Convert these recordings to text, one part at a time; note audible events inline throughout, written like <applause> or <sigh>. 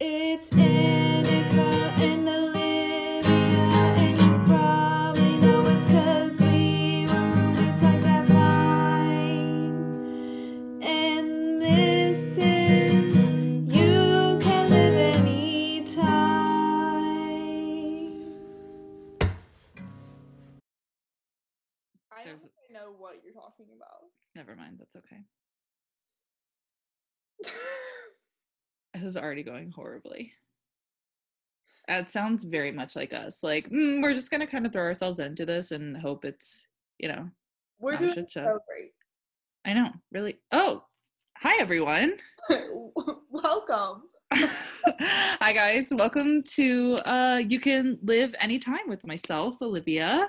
It's Annika and Olivia, and you probably know us 'cause we were roommates at that line. And this is You Can Live Anytime. I don't There's- I know what you're talking about. Never mind. That's okay. This is already going horribly. That sounds very much like us. Like mm, we're just gonna kind of throw ourselves into this and hope it's you know. We're doing so great. I know, really. Oh, hi everyone. <laughs> Welcome. <laughs> hi guys. Welcome to uh You Can Live Anytime with myself, Olivia.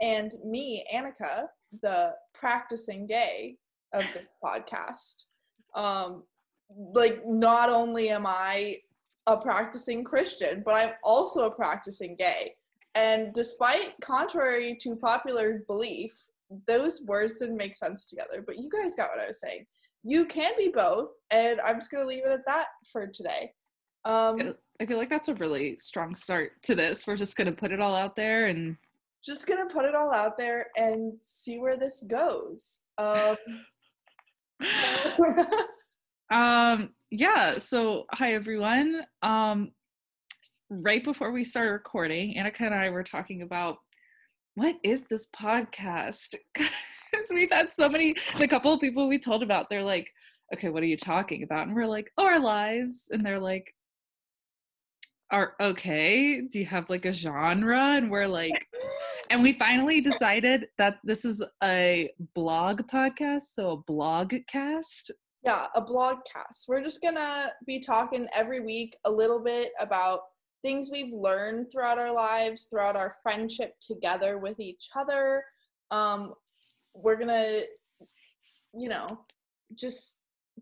And me, Annika, the practicing gay of the podcast. Um, like not only am I a practicing Christian, but I'm also a practicing gay. And despite contrary to popular belief, those words didn't make sense together. But you guys got what I was saying. You can be both, and I'm just gonna leave it at that for today. Um, I feel like that's a really strong start to this. We're just gonna put it all out there and just gonna put it all out there and see where this goes. Um, <laughs> so- <laughs> Um, yeah, so hi everyone. Um right before we started recording, Annika and I were talking about what is this podcast? <laughs> Because we've had so many the couple of people we told about, they're like, okay, what are you talking about? And we're like, oh, our lives. And they're like, are okay, do you have like a genre? And we're like, and we finally decided that this is a blog podcast, so a blog cast. Yeah, a blogcast. We're just gonna be talking every week a little bit about things we've learned throughout our lives, throughout our friendship together with each other. Um, we're gonna, you know, just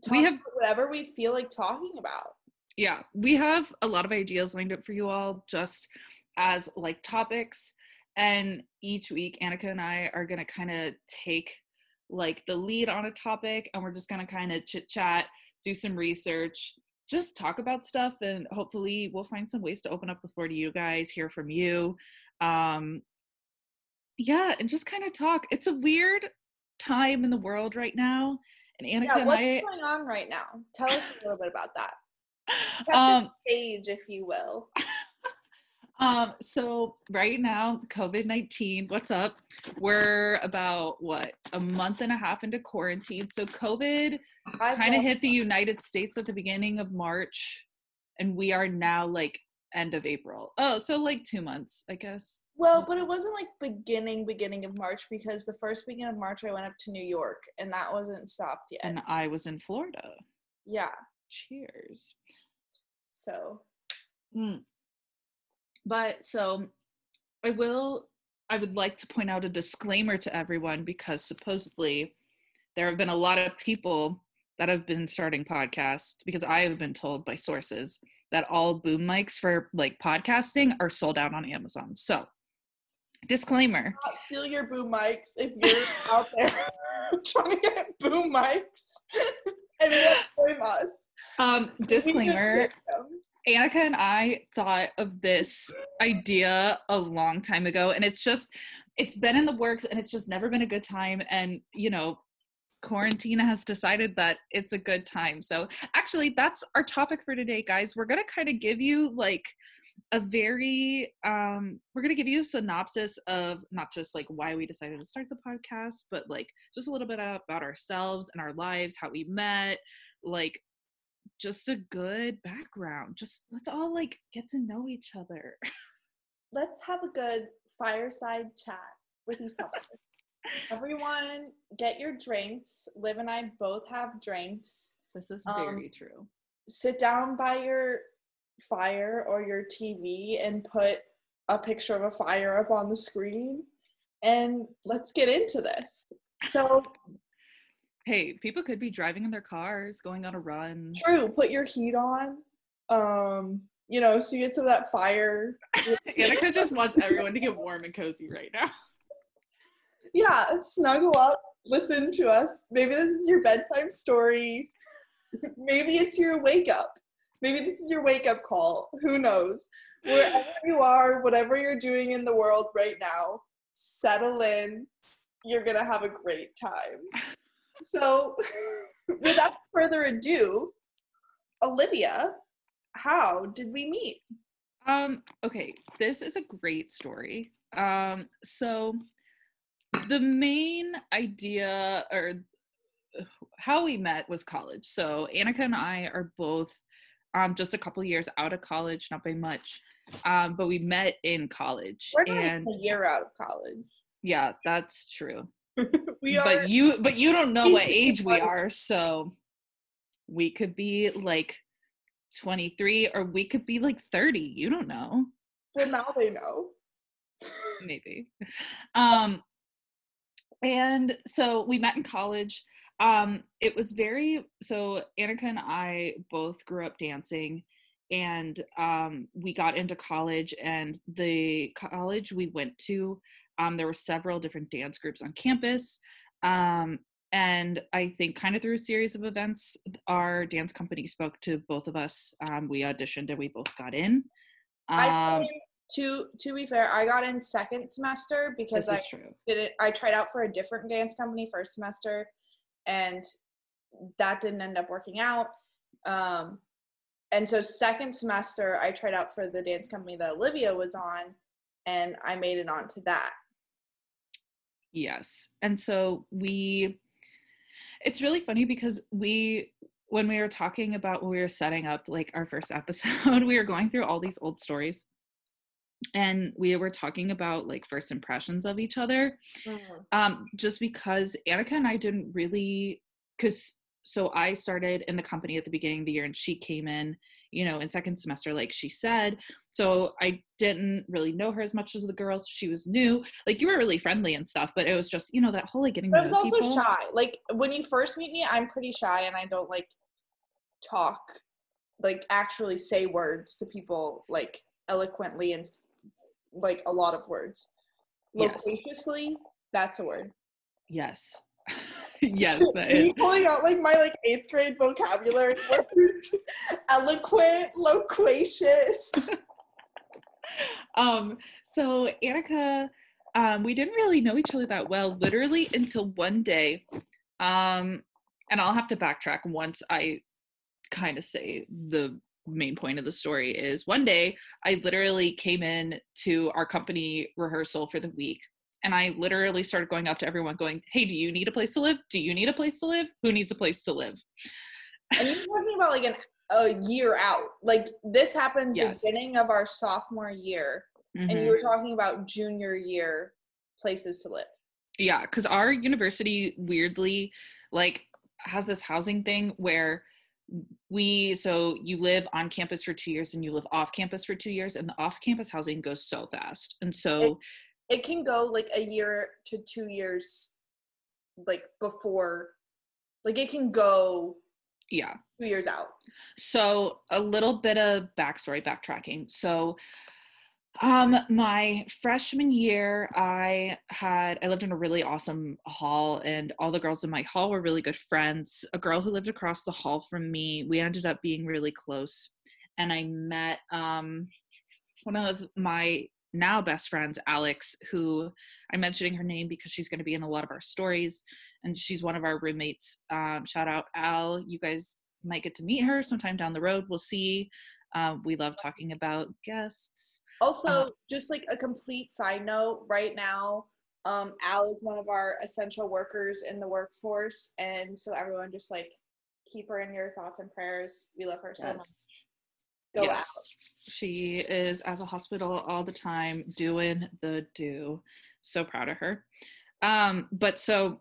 talk We have- about whatever we feel like talking about. yeah we have a lot of ideas lined up for you all just as like topics and each week annika and i are going to kind of take like the lead on a topic and we're just going to kind of chit chat do some research just talk about stuff and hopefully we'll find some ways to open up the floor to you guys hear from you um yeah and just kind of talk it's a weird time in the world right now and annika Yeah, and what's i going on right now? Tell us a little bit about that. <laughs> Set um stage, if you will. Um, so right now, COVID 19, what's up? We're about what a month and a half into quarantine. So COVID kind of hit the United States at the beginning of March, and we are now like end of April. Oh, so like two months, I guess. Well, but it wasn't like beginning beginning of March because the first weekend of March I went up to New York and that wasn't stopped yet. And I was in Florida. yeah. Cheers. So Mm. But so I will, I would like to point out a disclaimer to everyone because supposedly there have been a lot of people that have been starting podcasts because I have been told by sources that all boom mics for like podcasting are sold out on Amazon. So, disclaimer. not steal your boom mics if you're <laughs> out there <laughs> trying to get boom mics <laughs> and don't blame us. Um, disclaimer. Annika and I thought of this idea a long time ago, and it's just, it's been in the works and it's just never been a good time. And, you know, quarantine has decided that it's a good time. So, actually, that's our topic for today, guys. We're going to kind of give you like a very, um, we're going to give you a synopsis of not just like why we decided to start the podcast, but like just a little bit about ourselves and our lives, how we met, like just a good background. Just let's all like get to know each other. <laughs> Let's have a good fireside chat with each other. <laughs> Everyone, get your drinks. Liv and I both have drinks. This is Um, very true. sit down by your fire or your TV and put a picture of a fire up on the screen and let's get into this. So, Hey, people could be driving in their cars, going on a run. true, put your heat on. Um, you know, so you get to that fire. <laughs> Annika just wants everyone to get warm and cozy right now. <laughs> Yeah, snuggle up, listen to us. Maybe this is your bedtime story. Maybe it's your wake up. maybe this is your wake up call. Who knows? Wherever you are, whatever you're doing in the world right now, settle in. You're going to have a great time. <laughs> So, <laughs> without further ado, Olivia, how did we meet? Um, okay, this is a great story. Um, so the main idea or how we met was college. So Annika and I are both um just a couple years out of college, not by much. Um, but we met in college. We're and a year out of college. yeah, that's true. <laughs> we are. but you but you don't know what age we are, so we could be like 23 or we could be like 30. You don't know. well, now they know. <laughs> maybe um and so we met in college um it was very so annika and i both grew up dancing and um we got into college and the college we went to um there were several different dance groups on campus um and i think kind of through a series of events our dance company spoke to both of us um we auditioned and we both got in I um to to be fair, I got in second semester because I true did it. I tried out for a different dance company first semester, and that didn't end up working out. Um, and so second semester, I tried out for the dance company that Olivia was on, and I made it onto that. Yes. And so we it's really funny because we when we were talking about when we were setting up like our first <laughs> episode, we were going through all these old stories. And we were talking about like first impressions of each other. Um, just because Annika and I didn't really because so I started in the company at the beginning of the year and she came in, you know, in second semester, like she said. So I didn't really know her as much as the girls. She was new. Like you were really friendly and stuff, but it was just, you know, that whole like getting But I was also people. shy. Like when you first meet me, I'm pretty shy and I don't like talk, like actually say words to people like eloquently and like a lot of words. Yes. That's a word. Yes. <laughs> yes, <laughs> that Me is. pulling out like my like eighth grade vocabulary words. Eloquent, loquacious. <laughs> um so annika um we didn't really know each other that well literally until one day um and i'll have to backtrack once i kind of say the main point of the story is one day i literally came in to our company rehearsal for the week and i literally started going up to everyone going hey do you need a place to live do you need a place to live who needs a place to live and you're talking about like an a year out. Like this happened Yes. beginning of our sophomore year, and Mhm. you were talking about junior year places to live. yeah because our university weirdly like has this housing thing where we so you live on campus for two years and you live off campus for two years and the off campus housing goes so fast and so It can go like a year to two years, like before, like it can go yeah. two years out. so a little bit of backstory backtracking. So um my freshman year i had i lived in a really awesome hall and all the girls in my hall were really good friends. A girl who lived across the hall from me we ended up being really close. And i met um one of my now best friends alex who i'm mentioning her name because she's going to be in a lot of our stories and she's one of our roommates. Um shout out al. You guys might get to meet her sometime down the road. We'll see. Um, we love talking about guests. Also, Uh, just like a complete side note, right now, um, Al is one of our essential workers in the workforce, and so everyone just like keep her in your thoughts and prayers. We love her so much. Go Yes. Al. She is at the hospital all the time doing the do. So proud of her. Um, but so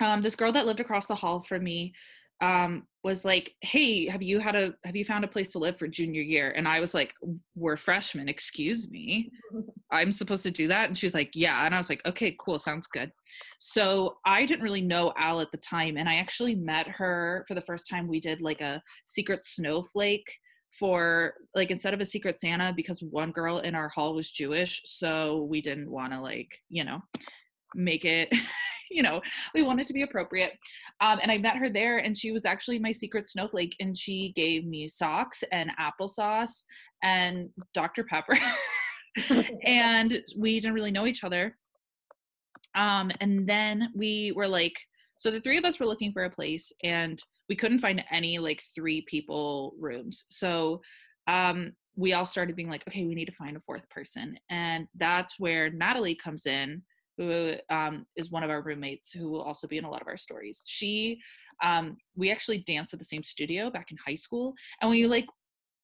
um this girl that lived across the hall from me um was like, Hey, have you had a have you found a place to live for junior year? And I was like, We're freshmen, excuse me. <laughs> I'm supposed to do that? And she's like, Yeah. And I was like, Okay, cool, sounds good. So I didn't really know Al at the time, and I actually met her for the first time. We did like a secret snowflake for like instead of a secret santa because one girl in our hall was jewish so we didn't want to like you know make it <laughs> you know, we wanted to be appropriate. Um, and I met her there, and she was actually my secret snowflake, and she gave me socks and applesauce and Dr. Pepper. <laughs> and we didn't really know each other. Um, and then we were like, so the three of us were looking for a place, and we couldn't find any like three people rooms. So um, we all started being like, okay, we need to find a fourth person. And that's where Natalie comes in, who um, is one of our roommates who will also be in a lot of our stories. She, um, we actually danced at the same studio back in high school. And we like,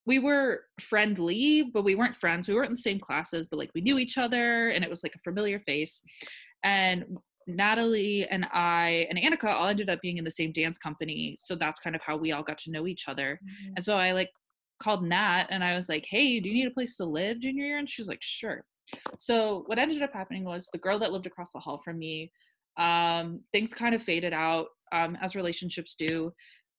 we were friendly, but we weren't friends. We weren't in the same classes, but like we knew each other and it was like a familiar face. And Natalie and I and Annika all ended up being in the same dance company. So that's kind of how we all got to know each other. Mm-hmm. And so I like called Nat and I was like, hey, do you need a place to live junior year? And she was like, sure. So what ended up happening was the girl that lived across the hall from me, um, things kind of faded out um, as relationships do.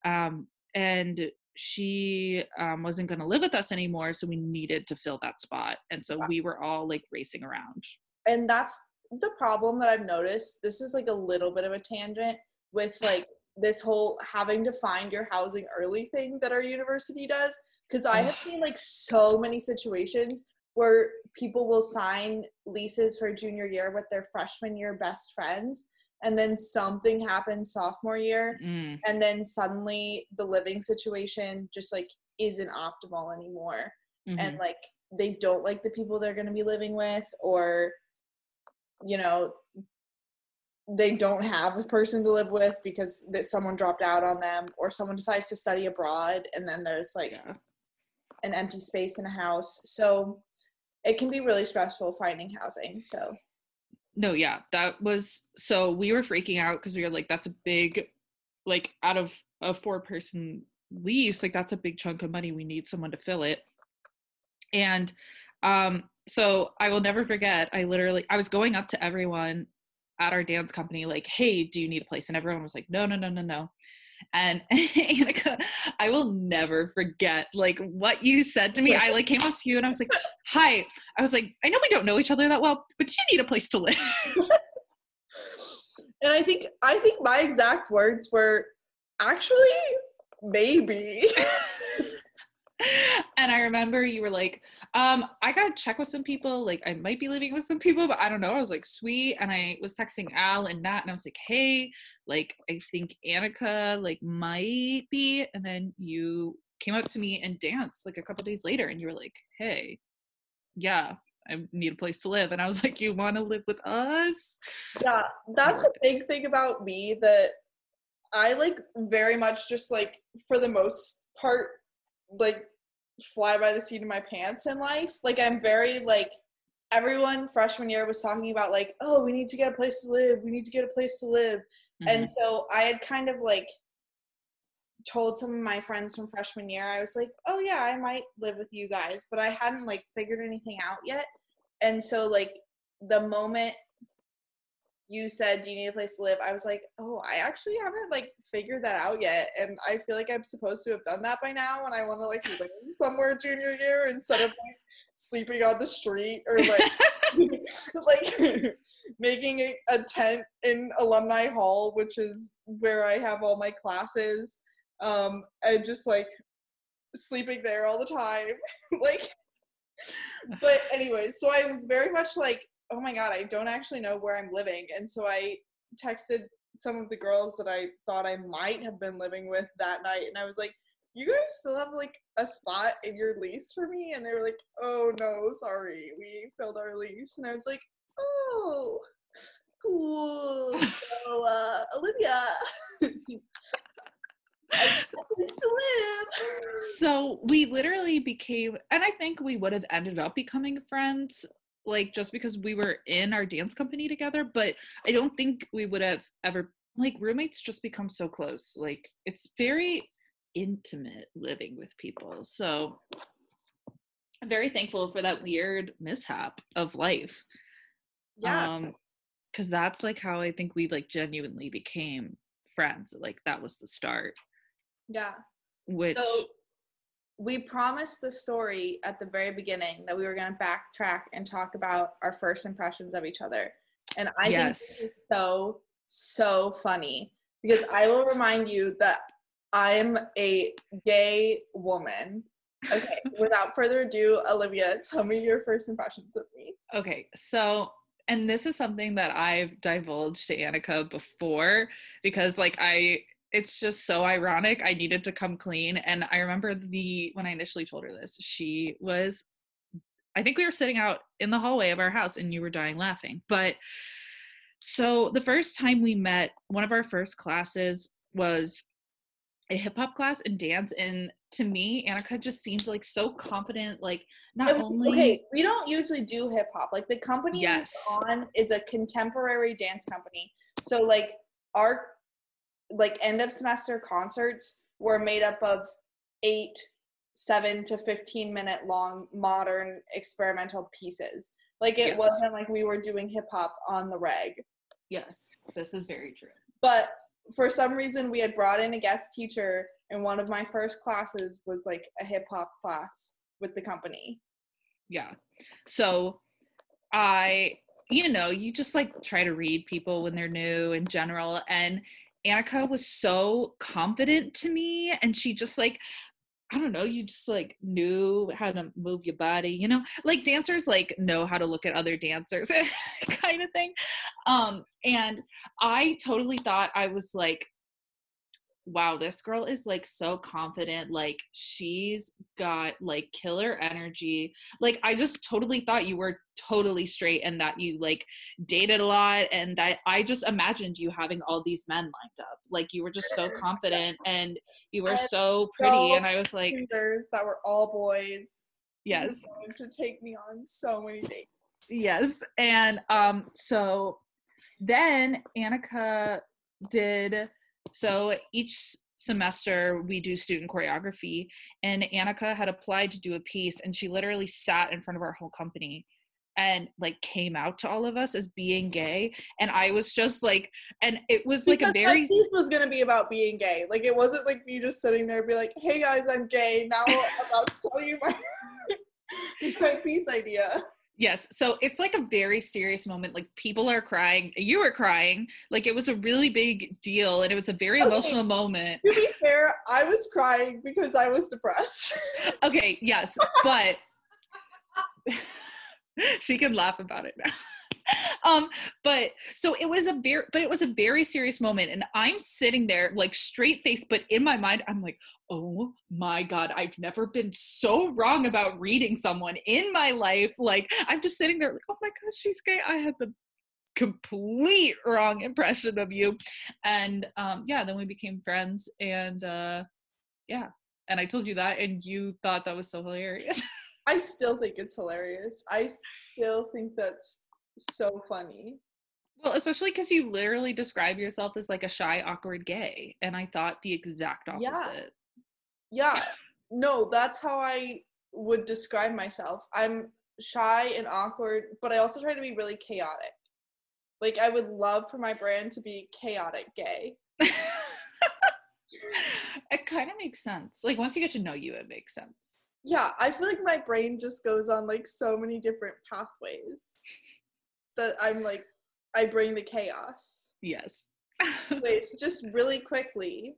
Um, and she um, wasn't going to live with us anymore. So we needed to fill that spot. And so we were all like racing around. and that's the problem that I've noticed. This is like a little bit of a tangent with <laughs> like this whole having to find your housing early thing that our university does. Because I have seen like so many situations where people will sign leases for junior year with their freshman year best friends, and then something happens sophomore year, Mm, and then suddenly the living situation just like isn't optimal anymore mhm. and like they don't like the people they're going to be living with or you know they don't have a person to live with because that someone dropped out on them or someone decides to study abroad and then there's like yeah. an empty space in a house so it can be really stressful finding housing so No, yeah, that was so we were freaking out because we were like, that's a big, like, out of a four person lease, like, that's a big chunk of money. We need someone to fill it. And um, so I will never forget, I literally, I was going up to everyone at our dance company, like, hey, do you need a place? And everyone was like, no, no, no, no, no. And <laughs> Annika, I will never forget like what you said to me. I like came up to you and I was like, hi. I was like, I know we don't know each other that well, but you need a place to live. <laughs> and i think i think my exact words were actually maybe <laughs> and I remember you were like, um, I gotta check with some people. Like, I might be living with some people, but I don't know. I was like, sweet. And I was texting Al and Nat, and I was like, hey, like, I think Annika like might be. And then you came up to me and danced like a couple days later, and you were like, hey, yeah, I need a place to live. And I was like, you want to live with us? Yeah, that's a big thing about me that I like very much just like for the most part like fly by the seat of my pants in life. Like I'm very like everyone freshman year was talking about like, oh, we need to get a place to live. We need to get a place to live. And mm-hmm. so I had kind of like told some of my friends from freshman year, I was like, oh yeah, I might live with you guys, but I hadn't like figured anything out yet. And so like the moment you said, do you need a place to live? I was like, oh, I actually haven't like figured that out yet. And I feel like I'm supposed to have done that by now and I want to like live <laughs> somewhere junior year instead of like sleeping on the street or <laughs> like <laughs> like making a, a tent in alumni hall which is where i have all my classes um and just like sleeping there all the time like but anyway so i was very much like oh my god i don't actually know where i'm living. And so i texted some of the girls that i thought i might have been living with that night and i was like you guys still have like a spot in your lease for me? And they were like oh no sorry we filled our lease. And i was like oh cool. <laughs> So uh olivia <laughs> I have a place to live. so we literally became and i think we would have ended up becoming friends like just because we were in our dance company together but i don't think we would have ever like roommates just become so close. Like it's very intimate living with people. So i'm very thankful for that weird mishap of life. Yeah. Um because that's like how i think we like genuinely became friends. Like that was the start. Yeah. Which So we promised the story at the very beginning that we were going to backtrack and talk about our first impressions of each other. And I Yes. think this is so, so funny because I will remind you that I'm a gay woman. Okay, <laughs> without further ado, Olivia, tell me your first impressions of me. Okay, so and this is something that I've divulged to Annika before because like I it's just so ironic. I needed to come clean and I remember the when I initially told her this, she was I think we were sitting out in the hallway of our house and you were dying laughing. But so the first time we met, one of our first classes was a hip hop class and dance and to me Annika just seems like so confident like not Okay, only Okay, we don't usually do hip hop. Like the company we're Yes. on is a contemporary dance company. So like our like end of semester concerts were made up of eight, seven to fifteen minute long modern experimental pieces. Like it Yes. wasn't like we were doing hip hop on the reg. yes, this is very true. But for some reason we had brought in a guest teacher and one of my first classes was like a hip hop class with the company. yeah so i you know you just like try to read people when they're new in general and annika was so confident to me and she just like i don't know you just like knew how to move your body you know? Like dancers like know how to look at other dancers <laughs> kind of thing. Um and i totally thought i was like wow, this girl is like so confident. Like she's got like killer energy. Like I just totally thought you were totally straight and that you like dated a lot and that I just imagined you having all these men lined up. Like you were just so confident and you were so pretty and I was like, that were all boys. yes. to take me on so many dates. Yes. And um so then Annika did so each semester we do student choreography and Annika had applied to do a piece and she literally sat in front of our whole company and like came out to all of us as being gay and I was just like and it was like a very piece was gonna be about being gay. Like it wasn't like me just sitting there and be like, "Hey guys, I'm gay." Now I'm about to tell you my <laughs> my piece idea. Yes. So it's like a very serious moment. Like people are crying. You were crying. Like it was a really big deal and it was a very Okay. emotional moment. To be fair, I was crying because I was depressed. <laughs> Okay, yes, but <laughs> she can laugh about it now. <laughs> um, but so it was a very but it was a very serious moment and I'm sitting there like straight face, but in my mind, I'm like, oh my god, I've never been so wrong about reading someone in my life. Like I'm just sitting there like, oh my god, she's gay. I had the complete wrong impression of you. And um yeah, then we became friends and uh yeah. And I told you that and you thought that was so hilarious. <laughs> I still think it's hilarious. I still think that's so funny. well, especially because you literally describe yourself as like a shy, awkward gay. And I thought the exact opposite. Yeah. Yeah. No, that's how I would describe myself. I'm shy and awkward, but I also try to be really chaotic. Like I would love for my brand to be chaotic gay. <laughs> it kind of makes sense. Like once you get to know you, it makes sense. Yeah, I feel like my brain just goes on like so many different pathways that I'm like I bring the chaos. Yes. Wait, so <laughs> just really quickly,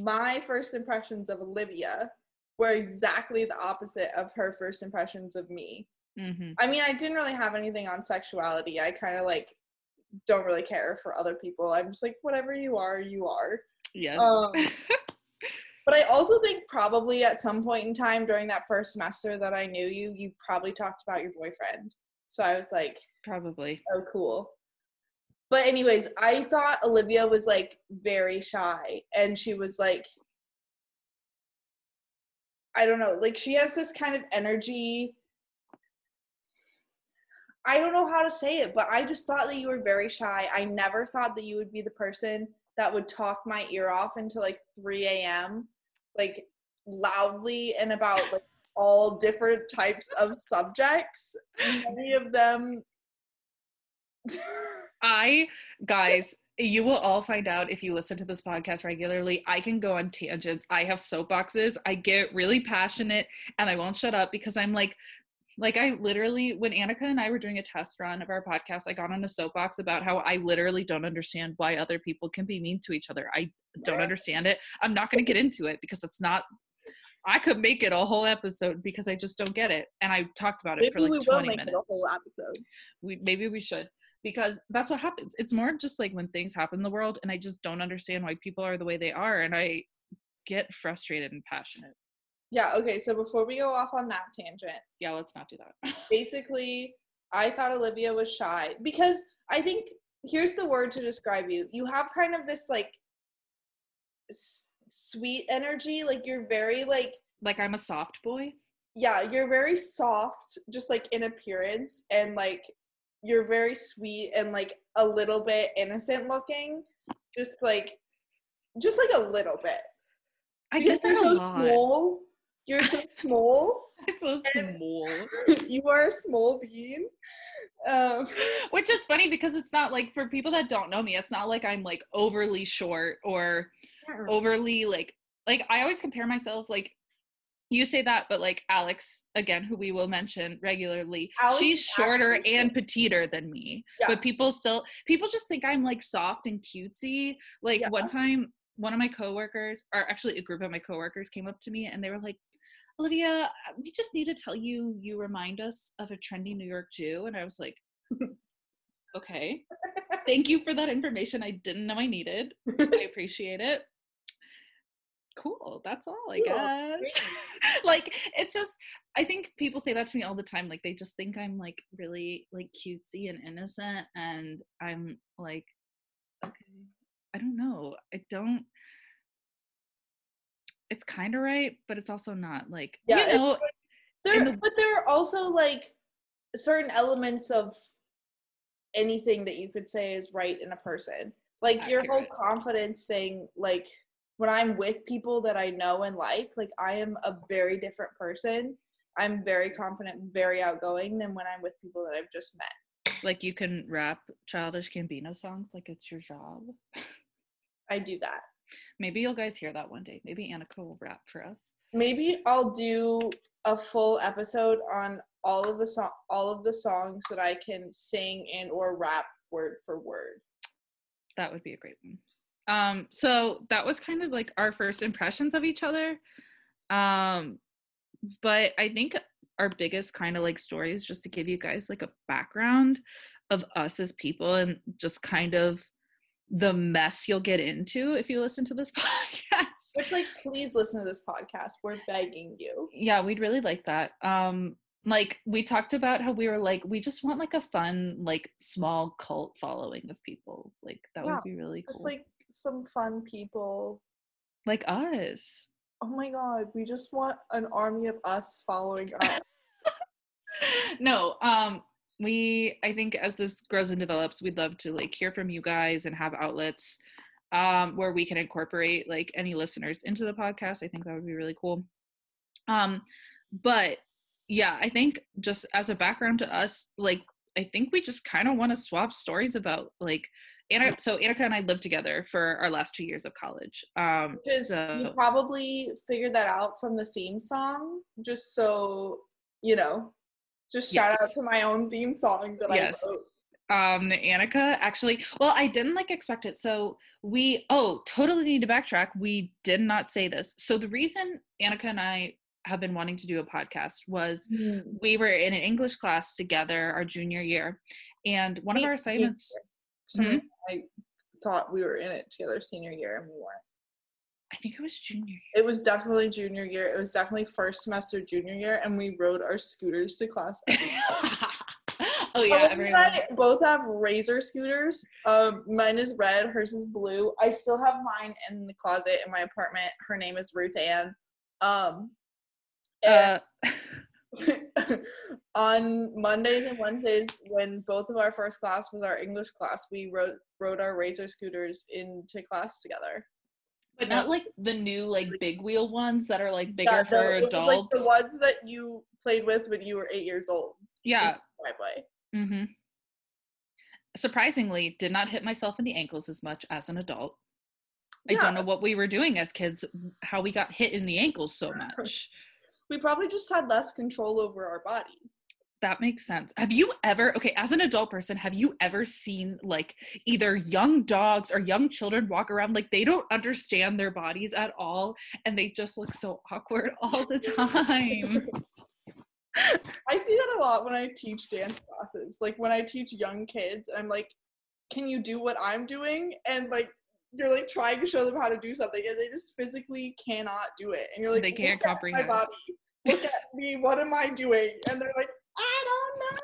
my first impressions of Olivia were exactly the opposite of her first impressions of me. hmm I mean, I didn't really have anything on sexuality. I kind of like don't really care for other people. I'm just like, whatever you are, you are. Yes. Um, <laughs> but I also think probably at some point in time during that first semester that I knew you, you probably talked about your boyfriend. So I was like, Probably. oh, cool. But anyways, I thought Olivia was like very shy, and she was like, I don't know, like she has this kind of energy. I don't know how to say it, but I just thought that you were very shy. I never thought that you would be the person that would talk my ear off until like 3 a.m., like loudly and about like all different types of subjects. Many of them. I, guys, you will all find out if you listen to this podcast regularly. I can go on tangents. I have soapboxes. I get really passionate and I won't shut up because I'm like, Like I literally, when Annika and I were doing a test run of our podcast, I got on a soapbox about how I literally don't understand why other people can be mean to each other. I don't understand it. I'm not going to get into it because it's not. I could make it a whole episode because I just don't get it, and I talked about it Maybe for like we will 20 make minutes. it a whole episode. we maybe we should because that's what happens. It's more just like when things happen in the world, and I just don't understand why people are the way they are, and I get frustrated and passionate. Yeah. Okay. So before we go off on that tangent, Yeah, let's not do that. <laughs> basically, I thought Olivia was shy because I think here's the word to describe you. You have kind of this like s- sweet energy. Like you're very like like I'm a soft boy. yeah, you're very soft, just like in appearance, and like you're very sweet and like a little bit innocent looking. Just like, just like a little bit. I get that a you're so lot. small. You're so <laughs> small. It's so small. <laughs> you are a small bean. Um, <laughs> Which is funny because it's not like for people that don't know me, it's not like I'm like overly short or overly like like I always compare myself like you say that, but like Alex, again, who we will mention regularly, Alex she's shorter actually and petiter than me. Yeah. But people still people just think I'm like soft and cutesy. Like Yeah. one time one of my coworkers, or actually a group of my coworkers came up to me and they were like, Olivia, we just need to tell you you remind us of a trendy New York Jew. And I was like, <laughs> okay. Thank you for that information I didn't know I needed. I appreciate it. Cool. That's all, I Cool. guess. <laughs> like it's just I think people say that to me all the time. Like they just think I'm like really like cutesy and innocent and I'm like, okay. I don't know. I don't it's kind of right, but it's also not like Yeah, you know there, the- but there are also like certain elements of anything that you could say is right in a person. Like your whole confidence thing, like when I'm with people that I know and like, like I am a very different person. I'm very confident, very outgoing than when I'm with people that I've just met. like you can rap childish Gambino songs like it's your job. I do that. Maybe you'll guys hear that one day. Maybe Annika will rap for us. Maybe I'll do a full episode on all of the song all of the songs that I can sing and or rap word for word. That would be a great one. Um, so that was kind of like our first impressions of each other. Um, but I think our biggest kind of like story is just to give you guys like a background of us as people and just kind of the mess you'll get into if you listen to this <laughs> podcast. Which like please listen to this podcast. We're begging you. yeah we'd really like that um like we talked about how we were like we just want like a fun like small cult following of people like that Yeah, would be really cool Just like some fun people. like us Oh my god, we just want an army of us following <laughs> us. no um we i think as this grows and develops we'd love to like hear from you guys and have outlets um where we can incorporate like any listeners into the podcast i think that would be really cool um but yeah i think just as a background to us like i think we just kind of want to swap stories about like Anna, so Annika and I lived together for our last two years of college. Um, Which is you probably figured that out from the theme song. Just so you know. Just shout out to my own theme song that Yes. I wrote. um Annika actually well I didn't like expect it so we oh totally need to backtrack we did not say this so the reason Annika and I have been wanting to do a podcast was we were in an English class together our junior year and one of our me assignments Mhm. I thought we were in it together senior year and we weren't. I think it was junior year It was definitely junior year. It was definitely first semester junior year, and we rode our scooters to class. <laughs> oh yeah everyone both have razor scooters. Um, mine is red, hers is blue. I still have mine in the closet in my apartment. Her name is Ruth Ann. Um, and uh, <laughs> on Mondays and Wednesdays, when both of our first class was our English class, we rode rode our razor scooters into class together. but not like the new like big wheel ones that are like bigger Yeah, for it was adults like the ones that you played with when you were eight years old. yeah Driveway. hmm Surprisingly, did not hit myself in the ankles as much as an adult. I don't know what we were doing as kids, how we got hit in the ankles so <laughs> much. We probably just had less control over our bodies. That makes sense. Have you ever, okay, as an adult person, have you ever seen like either young dogs or young children walk around like they don't understand their bodies at all and they just look so awkward <laughs> all the time? <laughs> I see that a lot when I teach dance classes. Like when I teach young kids, I'm like, can you do what I'm doing? And like you're like trying to show them how to do something and they just physically cannot do it. And you're like, They can't comprehend. My body. Look at me. What am I doing? And they're like, I don't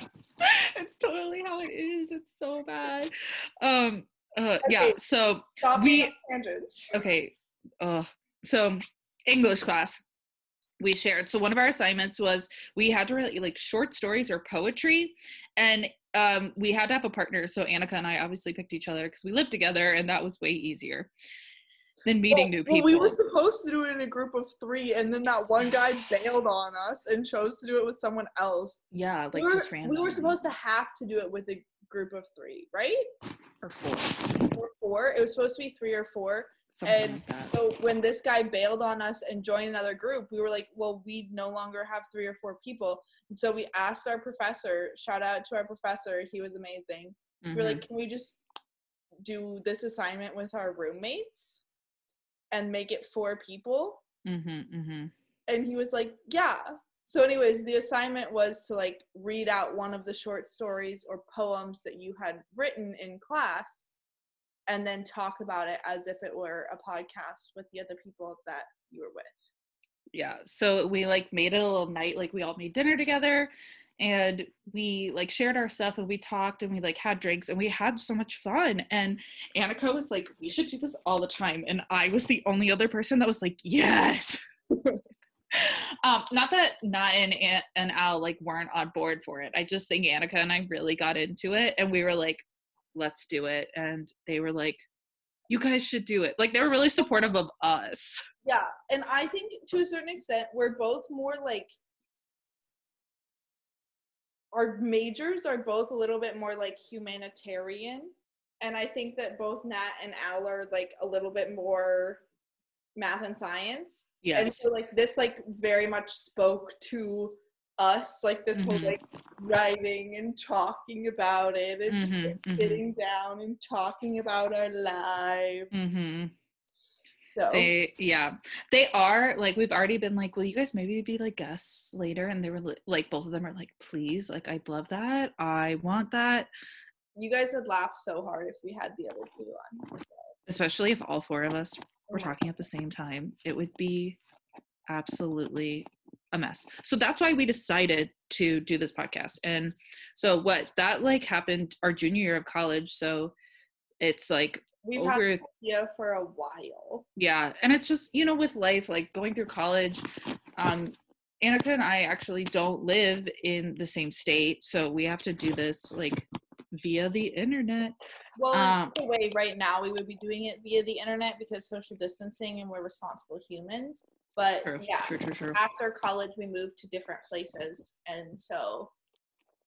know. <laughs> it's totally how it is. It's so bad. Um uh yeah, so We- okay uh so english class we shared so one of our assignments was we had to write like short stories or poetry and um we had to have a partner so annika and i obviously picked each other because we lived together and that was way easier than meeting Well- new well, people we were supposed to do it in a group of three, and then that one guy bailed on us and chose to do it with someone else. yeah like we, were, just random we were supposed to have to do it with a group of three, right? or four Or four. It was supposed to be three or four. something and like so when this guy bailed on us and joined another group, we were like, well, we no longer have three or four people. And so we asked our professor, shout out to our professor, he was amazing. We were like, mm-hmm. can we just do this assignment with our roommates and make it four people? Mhm, mhm. And he was like, yeah. So, anyways, the assignment was to like read out one of the short stories or poems that you had written in class and then talk about it as if it were a podcast with the other people that you were with. yeah so we like made it a little night like we all made dinner together and we like shared our stuff and we talked and we like had drinks and we had so much fun. And annika was like we should do this all the time. And i was the only other person that was like yes. <laughs> Um not that not and and al like weren't on board for it. I just think annika and i really got into it and we were like let's do it. And they were like you guys should do it. Like they were really supportive of us. Yeah. And I think to a certain extent, we're both more like, our majors are both a little bit more like humanitarian. And I think that both Nat and Al are like a little bit more math and science. Yes. And so like this like very much spoke to us, like this whole Mhm. like writing and talking about it and Mhm, mhm. sitting down and talking about our lives. Mm-hmm. So They yeah, they are like we've already been like, will you guys maybe be like guests later? And they were like, both of them are like, please, like I'd love that. I want that, you guys would laugh so hard if we had the other two on. especially if all four of us were Oh talking at the same time. It would be absolutely a mess. So that's why we decided to do this podcast. And so what that like happened our junior year of college. So it's like We've had over an idea for a while. yeah and it's just you know with life like going through college um annika and i actually don't live in the same state so we have to do this like via the internet Well, Um, a way, right now we would be doing it via the internet because social distancing and we're responsible humans. But true yeah, true true after college we moved to different places, and so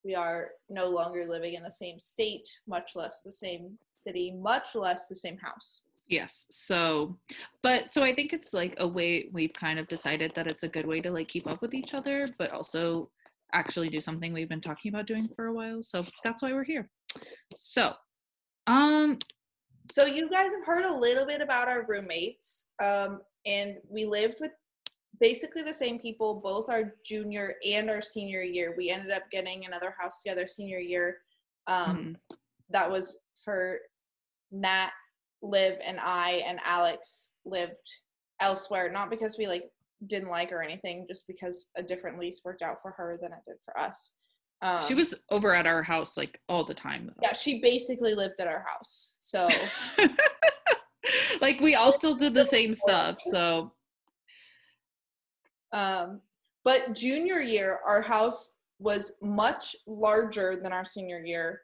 we are no longer living in the same state, much less the same city, much less the same house. yes so but so i think it's like a way we've kind of decided that it's a good way to like keep up with each other but also actually do something we've been talking about doing for a while so that's why we're here so um So you guys have heard a little bit about our roommates, um, and we lived with basically the same people both our junior and our senior year. We ended up getting another house together senior year. Um, mhm. That was for Nat, Liv, and I, and Alex lived elsewhere. Not because we like didn't like her or anything, just because a different lease worked out for her than it did for us. Um, she was over at our house like all the time though. yeah, she basically lived at our house. So. <laughs> like we all still did the same stuff so Um, but junior year, our house was much larger than our senior year,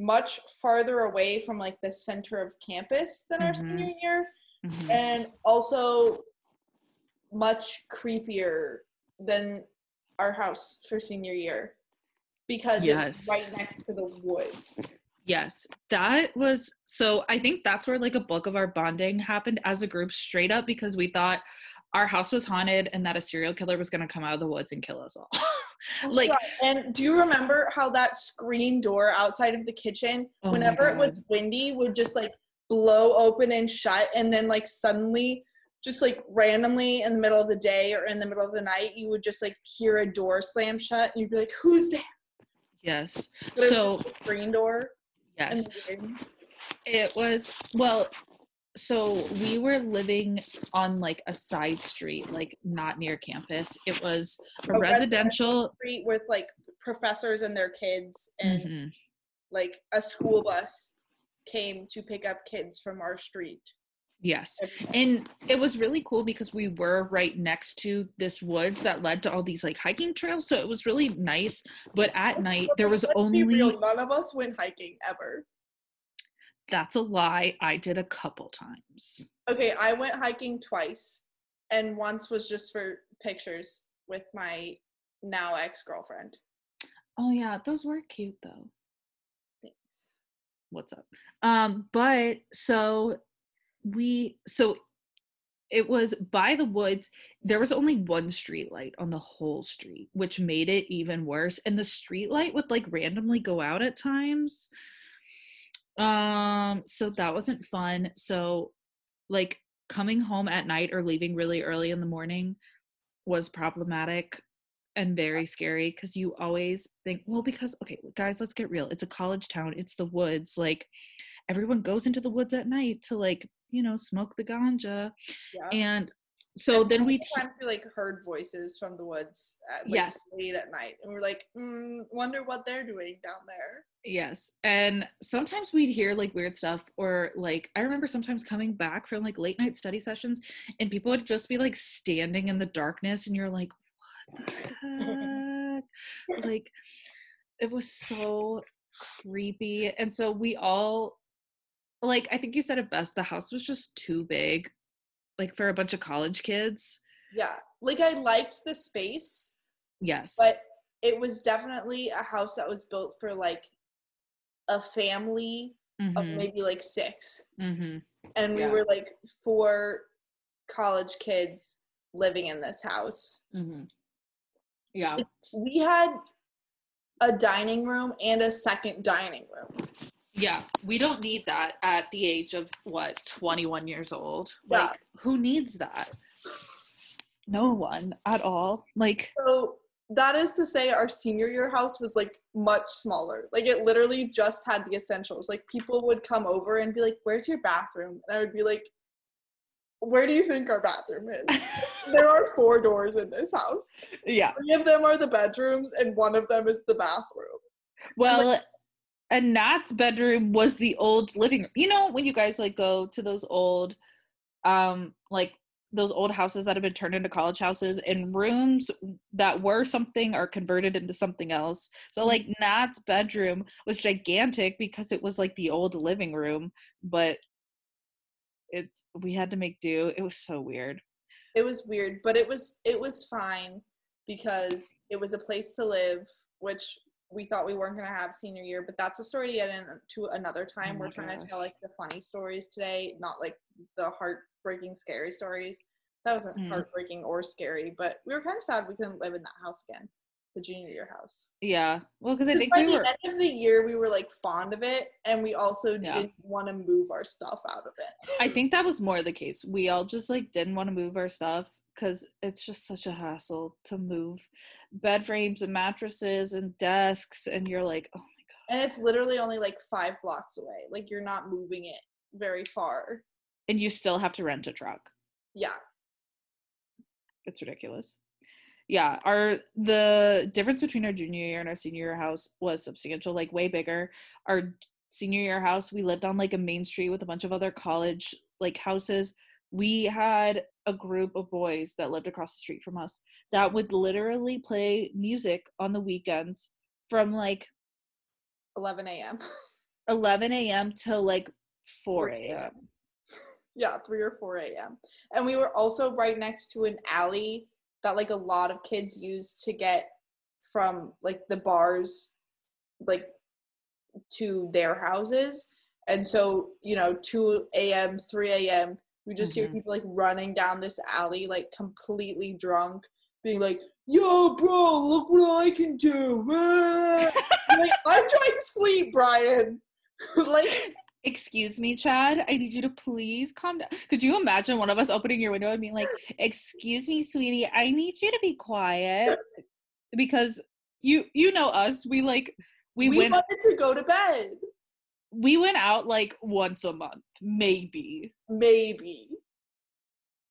much farther away from like the center of campus than our Mhm. senior year, mhm. and also much creepier than our house for senior year because Yes. it's right next to the wood. yes that was so i think that's where like a bulk of our bonding happened as a group straight up because we thought our house was haunted and that a serial killer was going to come out of the woods and kill us all <laughs> Like- Yeah, and do you remember how that screen door outside of the kitchen, Oh whenever it was windy, would just like blow open and shut, and then like suddenly, just like randomly in the middle of the day or in the middle of the night, you would just like hear a door slam shut, and you'd be like, "Who's there?" Yes. But So screen door. yes. And the wind. It was well, so we were living on like a side street, like not near campus. It was a A residential. street with like professors and their kids, and Mhm. like a school bus came to pick up kids from our street. Yes. And it was really cool because we were right next to this woods that led to all these like hiking trails. So it was really nice. But at night, there was only real, none of us went hiking ever. That's a lie. I did a couple times. Okay, I went hiking twice, and once was just for pictures with my now ex girlfriend. Oh, yeah. Those were cute though. Thanks. what's up um but so we so it was by the woods there was only one street light on the whole street which made it even worse and the street light would like randomly go out at times um so that wasn't fun. So like coming home at night or leaving really early in the morning was problematic and very scary because you always think well because okay guys let's get real. It's a college town. It's the woods. Like everyone goes into the woods at night to like you know smoke the ganja. Yeah. and so then we Sometimes we like heard voices from the woods at like, Yes. late at night, and we're like, mm, wonder what they're doing down there. yes and sometimes we'd hear like weird stuff or like i remember sometimes coming back from like late night study sessions and people would just be like standing in the darkness and you're like what the heck <laughs> like it was so creepy and so we all like i think you said it best the house was just too big like for a bunch of college kids Yeah, like I liked the space, yes but it was definitely a house that was built for like a family of Mhm, maybe like six. mhm. and we Yeah. were like four college kids living in this house. Mhm. yeah We had a dining room and a second dining room. Yeah we don't need that at the age of what 21 years old Yeah. like who needs that no one at all like So that is to say our senior year house was like much smaller. Like it literally just had the essentials. Like people would come over and be like, "Where's your bathroom?" And I would be like, "Where do you think our bathroom is?" <laughs> there are four doors in this house. yeah Three of them are the bedrooms and one of them is the bathroom. Well, and Nat's bedroom was the old living room. You know, when you guys like go to those old, um, like those old houses that have been turned into college houses and rooms that were something are converted into something else. So like Nat's bedroom was gigantic because it was like the old living room, but it's we had to make do. It was so weird. it was weird but it was it was fine because it was a place to live which we thought we weren't going to have senior year but that's a story to get into another time Oh we're trying to tell like the funny stories today not like the heartbreaking scary stories that wasn't Mm. heartbreaking or scary but we were kind of sad we couldn't live in that house again the junior year house Yeah. Well, because I think by we the were end of the year we were like fond of it and we also Yeah. didn't want to move our stuff out of it I think that was more the case. We all just like didn't want to move our stuff because it's just such a hassle to move bed frames and mattresses and desks, and you're like, oh my god. and it's literally only like five blocks away like you're not moving it very far And you still have to rent a truck. yeah It's ridiculous. Yeah, our the difference between our junior year and our senior year house was substantial, like way bigger. Our senior year house, we lived on like a main street with a bunch of other college like houses. We had a group of boys that lived across the street from us that would literally play music on the weekends from like 11 a.m 11 a.m. till like 4 a.m. yeah 3 or 4 a.m and we were also right next to an alley that like a lot of kids use to get from like the bars like to their houses and so you know 2 a.m 3 a.m we just hear Mhm. people like running down this alley like completely drunk being like, "Yo, bro, look what I can do!" Ah." like, <laughs> I'm trying to sleep, Brian. <laughs> like, Excuse me, Chad. I need you to please calm down. Could you imagine one of us opening your window and being like, "Excuse me, sweetie, I need you to be quiet," because you you know us. We like we, we, went wanted to go to bed. We went out like once a month, maybe. Maybe.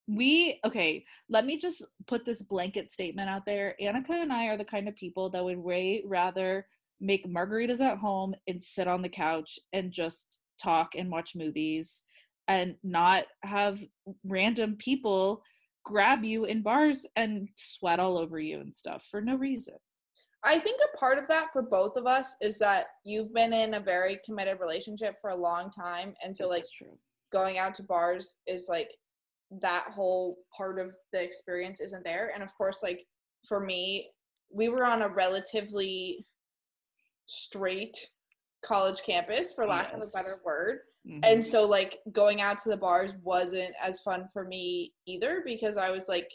We okay. Let me just put this blanket statement out there. Annika and I are the kind of people that would way rather make margaritas at home and sit on the couch and just talk and watch movies and not have random people grab you in bars and sweat all over you and stuff for no reason. I think a part of that for both of us is that you've been in a very committed relationship for a long time, and so This like going out to bars is like that whole part of the experience isn't there. And of course, like for me, we were on a relatively straight college campus, for lack of a better word. Mhm. And so like going out to the bars wasn't as fun for me either because I was like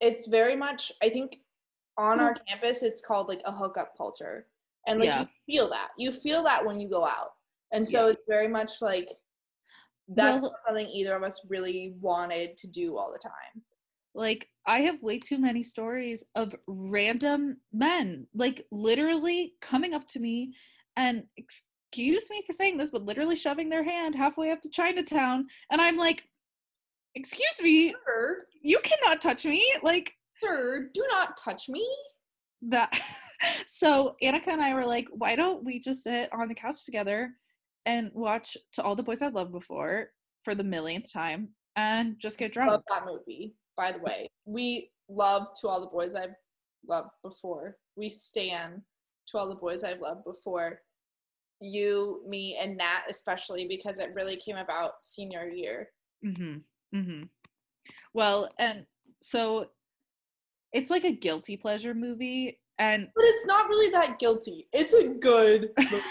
it's very much I think on our hmm. campus it's called like a hookup culture. And like Yeah. you feel that. You feel that when you go out. And so Yeah. it's very much like that's Well- not something either of us really wanted to do all the time. like I have way too many stories of random men, like literally coming up to me and excuse me for saying this, but literally shoving their hand halfway up to Chinatown, and I'm like, "Excuse me, Sir, you cannot touch me!" Like sir, do not touch me. that. <laughs> so Annika and I were like, "Why don't we just sit on the couch together and watch To All the Boys I've Loved Before for the millionth time and just get drunk?" Love that movie, by the way. We love to all the boys I've loved before. We stand to all the boys I've loved before. You, me, and Nat especially because it really came about senior year. Mm-hmm. Mm-hmm. Well, and so it's like a guilty pleasure movie, and But it's not really that guilty. It's a good <laughs> movie.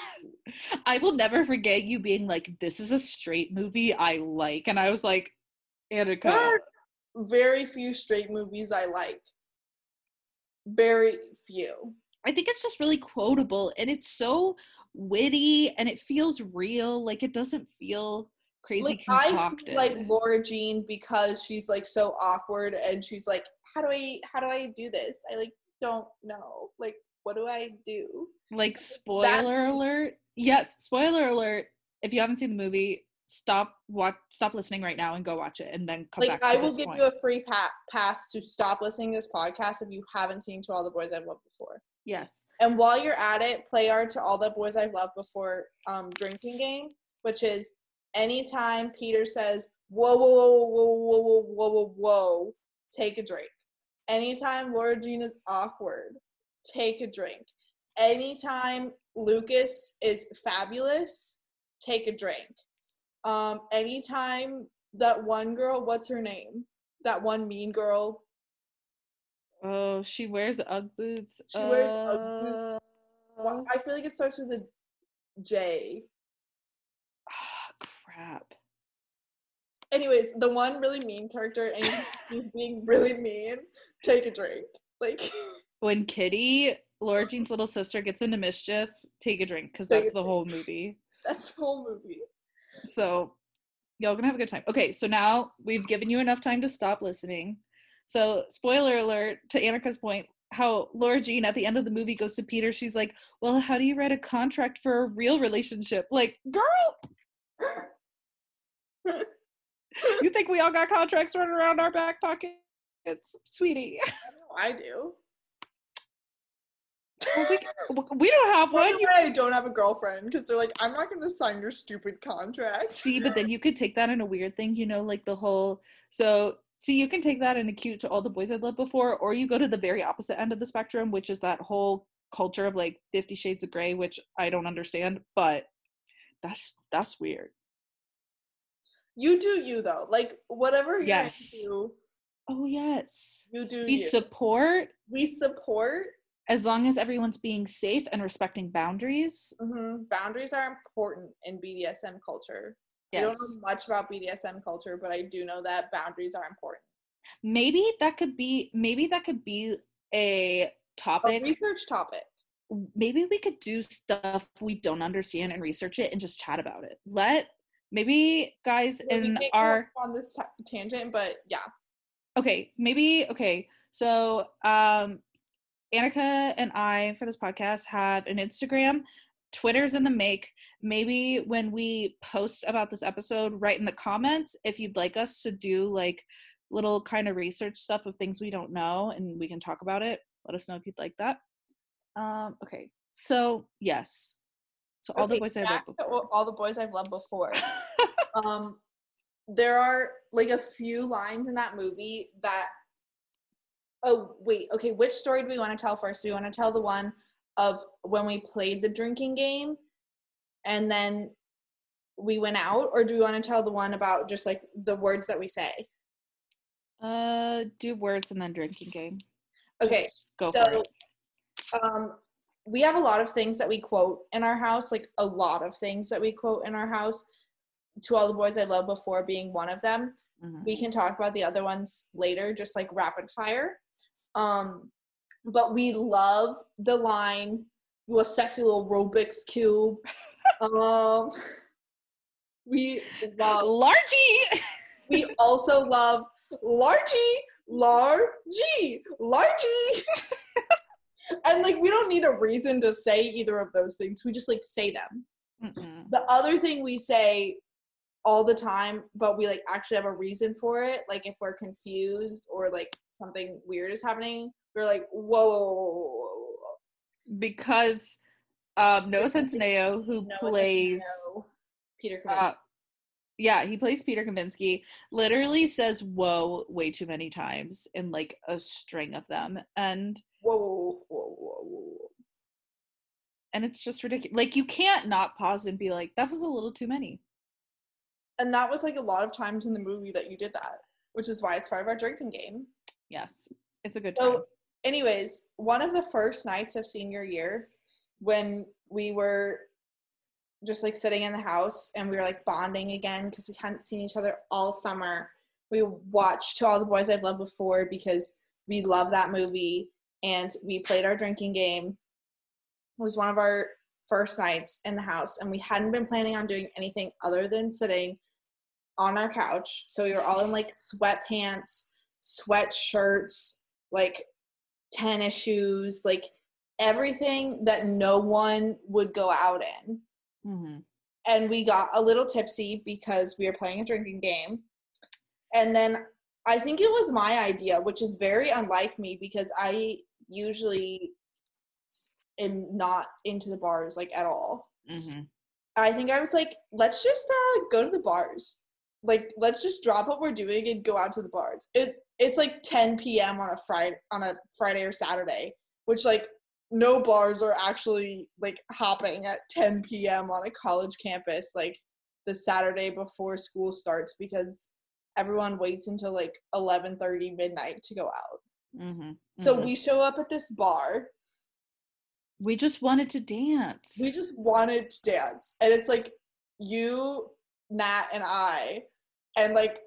I will never forget you being like, "This is a straight movie I like," and I was like, "Annika, There are very few straight movies I like. Very few. I think it's just really quotable, and it's so witty, and it feels real. Like it doesn't feel crazy Like I concocted. feel like Lara Jean because she's like so awkward and she's like, how do I how do I do this? I like don't know. Like what do I do? like spoiler alert yes spoiler alert if you haven't seen the movie stop watch stop listening right now and go watch it and then come like back to I will give point you a free pa- pass to stop listening to this podcast if you haven't seen To All the Boys I've Loved Before. yes And while you're at it, play our To All the Boys I've Loved Before um, drinking game, which is anytime Peter says, whoa, whoa, whoa, whoa, whoa, whoa, whoa, whoa, whoa, take a drink. Anytime Lara Jean is awkward, take a drink. Anytime Lucas is fabulous, take a drink. Um, anytime that one girl, what's her name? That one mean girl. oh she wears ugg boots She wears Ugg boots. Uh, I feel like it starts with a J. Anyways, the one really mean character, and <laughs> he's being really mean. Take a drink. Like, when kitty lara <laughs> jean's little sister gets into mischief take a drink because that's the whole movie <laughs> that's the whole movie. so y'all gonna have a good time okay so now we've given you enough time to stop listening so spoiler alert to annika's point how lara jean at the end of the movie goes to peter she's like well how do you write a contract for a real relationship like girl <laughs> you think we all got contracts running around our back pockets sweetie <laughs> oh, I do. Well, we, we don't have one you I don't have a girlfriend because they're like, I'm not going to sign your stupid contract. See, but then you could take that in a weird thing, you know, like the whole. So, see, you can take that in a cute to all the boys I've loved before, or you go to the very opposite end of the spectrum, which is that whole culture of like Fifty Shades of Grey, which I don't understand, but that's that's weird. You do you though. Like whatever Yes. Oh yes, you do you we you. support we support. as long as everyone's being safe and respecting boundaries. Mhm. Boundaries are important in BDSM culture. Yes. I don't know much about BDSM culture, but I do know that boundaries are important. maybe that could be maybe that could be a A topic research topic. maybe we could do stuff we don't understand and research it and just chat about it let maybe guys Yeah, in our on this ta- tangent, but yeah. okay maybe okay so um annika and i for this podcast have an instagram. Twitter's in the make. Maybe when we post about this episode write in the comments if you'd like us to do like little kind of research stuff of things we don't know and we can talk about it. Let us know if you'd like that. Um okay so yes so all the boys i love back before all- the boys I've loved before. <laughs> um, there are like a few lines in that movie that. Oh wait, okay. Which story do we want to tell first? Do we want to tell the one of when we played the drinking game, and then we went out, or do we want to tell the one about just like the words that we say? uh do words and then drinking game Okay, Just go for it um we have a lot of things that we quote in our house like a lot of things that we quote in our house. To all the boys i love before being one of them Mhm. we can talk about the other ones later just like rapid fire. Um but we love the line you a sexy little rubik's cube. <laughs> Um we love largy! We also love largy largy largy <laughs> and like we don't need a reason to say either of those things we just like say them Mm-mm. the other thing we say all the time but we like actually have a reason for it like if we're confused or like something weird is happening we're like whoa, whoa, whoa, whoa, because um Noah Centineo, who Noah plays Centineo, peter uh, yeah, he plays Peter Kavinsky, literally says whoa way too many times in like a string of them. And whoa. And it's just ridiculous. Like you can't not pause and be like, that was a little too many. and that was like a lot of times in the movie that you did that which is why it's part of our drinking game Yes. It's a good time. So, anyways, one of the first nights of senior year, when we were just like sitting in the house and we were like bonding again because we hadn't seen each other all summer, we watched To All the Boys I've Loved Before because we love that movie and we played our drinking game. Was one of our first nights in the house and we hadn't been planning on doing anything other than sitting on our couch. So we were all in like sweatpants, sweatshirts, like tennis shoes, like everything that no one would go out in. Mhm. And we got a little tipsy because we were playing a drinking game. And then I think it was my idea, which is very unlike me because I usually am not into the bars like at all. Mhm. I think I was like, let's just uh, go to the bars. Like, let's just drop what we're doing and go out to the bars. It it's like 10 p.m. on a Friday on a Friday or Saturday, which like no bars are actually like hopping at 10 p.m. on a college campus like the Saturday before school starts because everyone waits until like 11:30 midnight to go out. Mhm. So Mhm. we show up at this bar we just wanted to dance. we just wanted to dance and it's like you nat and i and like